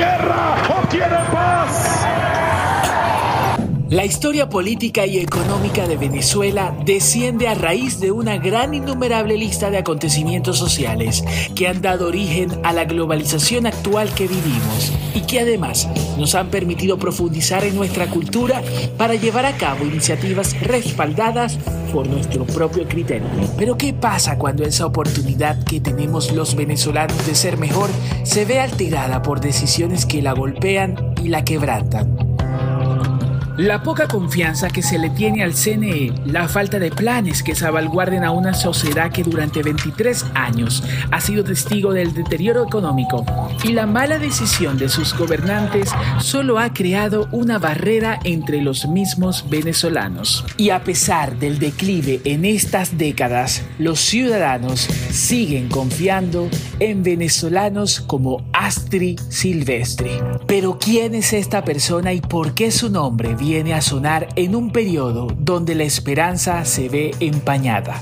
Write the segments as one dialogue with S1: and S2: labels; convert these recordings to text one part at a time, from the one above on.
S1: guerra o quieren paz?
S2: La historia política y económica de Venezuela desciende a raíz de una gran innumerable lista de acontecimientos sociales que han dado origen a la globalización actual que vivimos y que además nos han permitido profundizar en nuestra cultura para llevar a cabo iniciativas respaldadas por nuestro propio criterio. Pero ¿qué pasa cuando esa oportunidad que tenemos los venezolanos de ser mejor se ve alterada por decisiones que la golpean y la quebrantan? La poca confianza que se le tiene al CNE, la falta de planes que salvaguarden a una sociedad que durante 23 años ha sido testigo del deterioro económico y la mala decisión de sus gobernantes solo ha creado una barrera entre los mismos venezolanos. Y a pesar del declive en estas décadas, los ciudadanos siguen confiando en venezolanos como Astri Silvestri. Pero ¿quién es esta persona y por qué su nombre viene a sonar en un periodo donde la esperanza se ve empañada.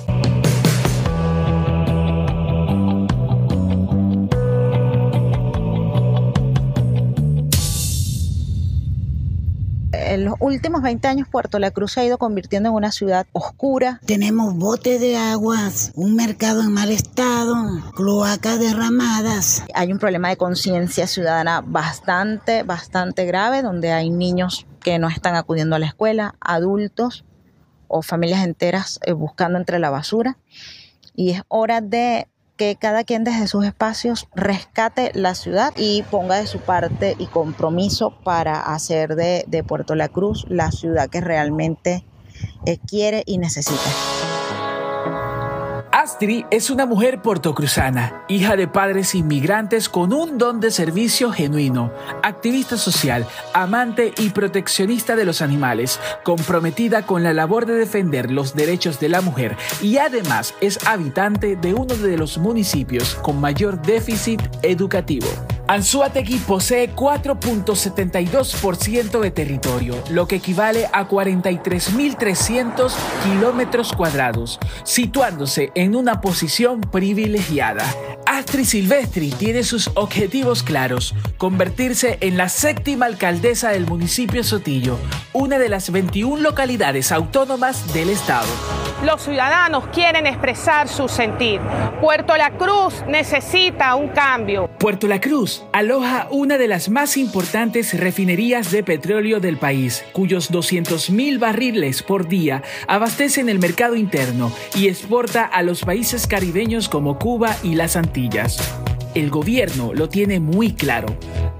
S3: Los últimos 20 años Puerto La Cruz se ha ido convirtiendo en una ciudad oscura.
S4: Tenemos botes de aguas, un mercado en mal estado, cloacas derramadas.
S3: Hay un problema de conciencia ciudadana bastante, bastante grave, donde hay niños que no están acudiendo a la escuela, adultos o familias enteras eh, buscando entre la basura. Y es hora de que cada quien desde sus espacios rescate la ciudad y ponga de su parte y compromiso para hacer de, de Puerto La Cruz la ciudad que realmente eh, quiere y necesita.
S2: Astri es una mujer portocruzana, hija de padres inmigrantes con un don de servicio genuino, activista social, amante y proteccionista de los animales, comprometida con la labor de defender los derechos de la mujer y además es habitante de uno de los municipios con mayor déficit educativo. Anzuategui posee 4.72% de territorio, lo que equivale a 43.300 kilómetros cuadrados, situándose en una posición privilegiada. Astrid Silvestri tiene sus objetivos claros, convertirse en la séptima alcaldesa del municipio Sotillo, una de las 21 localidades autónomas del estado.
S5: Los ciudadanos quieren expresar su sentir. Puerto La Cruz necesita un cambio.
S2: Puerto La Cruz aloja una de las más importantes refinerías de petróleo del país, cuyos 200.000 barriles por día abastecen el mercado interno y exporta a los países caribeños como Cuba y las Antillas. El gobierno lo tiene muy claro,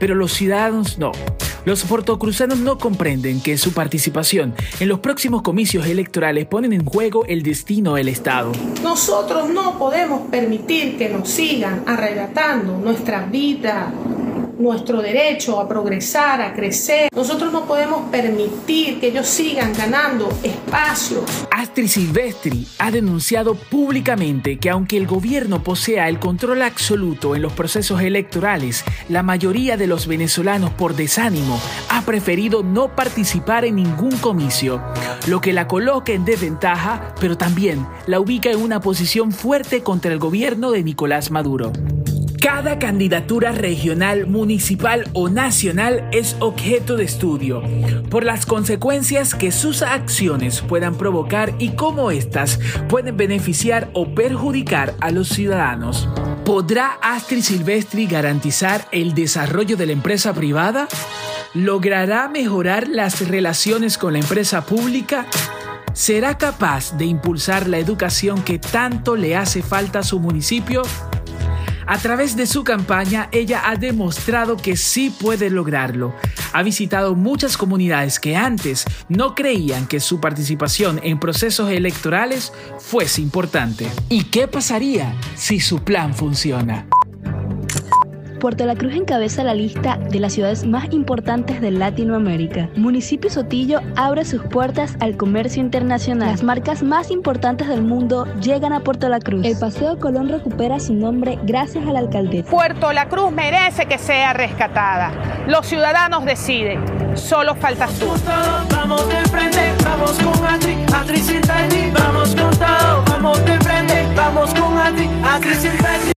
S2: pero los ciudadanos no. Los portocruzanos no comprenden que su participación en los próximos comicios electorales ponen en juego el destino del Estado.
S5: Nosotros no podemos permitir que nos sigan arrebatando nuestra vida, nuestro derecho a progresar, a crecer. Nosotros no podemos permitir que ellos sigan ganando espacios.
S2: Astrid Silvestri ha denunciado públicamente que aunque el gobierno posea el control absoluto en los procesos electorales, la mayoría de los venezolanos por desánimo ha preferido no participar en ningún comicio, lo que la coloca en desventaja, pero también la ubica en una posición fuerte contra el gobierno de Nicolás Maduro. Cada candidatura regional, municipal o nacional es objeto de estudio por las consecuencias que sus acciones puedan provocar y cómo éstas pueden beneficiar o perjudicar a los ciudadanos. ¿Podrá Astrid Silvestri garantizar el desarrollo de la empresa privada? ¿Logrará mejorar las relaciones con la empresa pública? ¿Será capaz de impulsar la educación que tanto le hace falta a su municipio? A través de su campaña, ella ha demostrado que sí puede lograrlo. Ha visitado muchas comunidades que antes no creían que su participación en procesos electorales fuese importante. ¿Y qué pasaría si su plan funciona?
S6: Puerto La Cruz encabeza la lista de las ciudades más importantes de Latinoamérica. Municipio Sotillo abre sus puertas al comercio internacional. Las marcas más importantes del mundo llegan a Puerto La Cruz. El Paseo Colón recupera su nombre gracias a la alcaldesa.
S5: Puerto La Cruz merece que sea rescatada. Los ciudadanos deciden. Solo falta tú.
S7: Vamos de frente, vamos con Adri, Adri Vamos con todo, vamos de frente, vamos con Adri, Adri